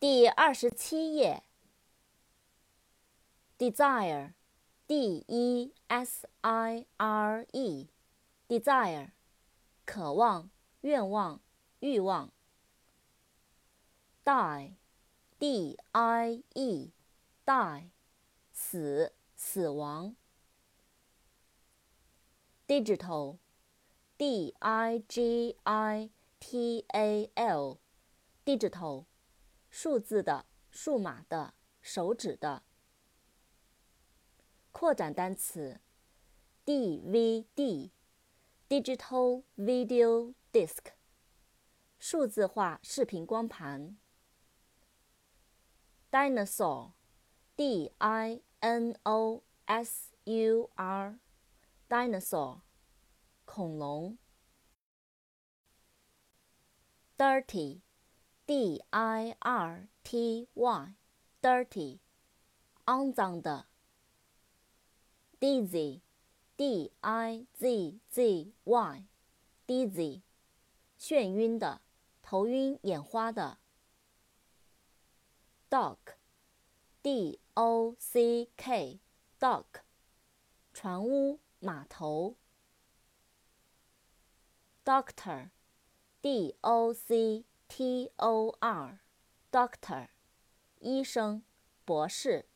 第二十七页。desire，d-e-s-i-r-e，desire，渴望、愿望、欲望。die，d-i-e，die，死、死亡。digital，d-i-g-i-t-a-l，digital。数字的、数码的、手指的。扩展单词：DVD（Digital Video Disc），数字化视频光盘。Dinosaur（D-I-N-O-S-U-R），Dinosaur，恐龙。Dirty。D I R T Y，dirty，肮脏的。Dizzy，D I Z Z Y，dizzy，眩晕的，头晕眼花的。Dock，D O C K，dock，船坞码头。Doctor，D O C。T O R，Doctor，医生，博士。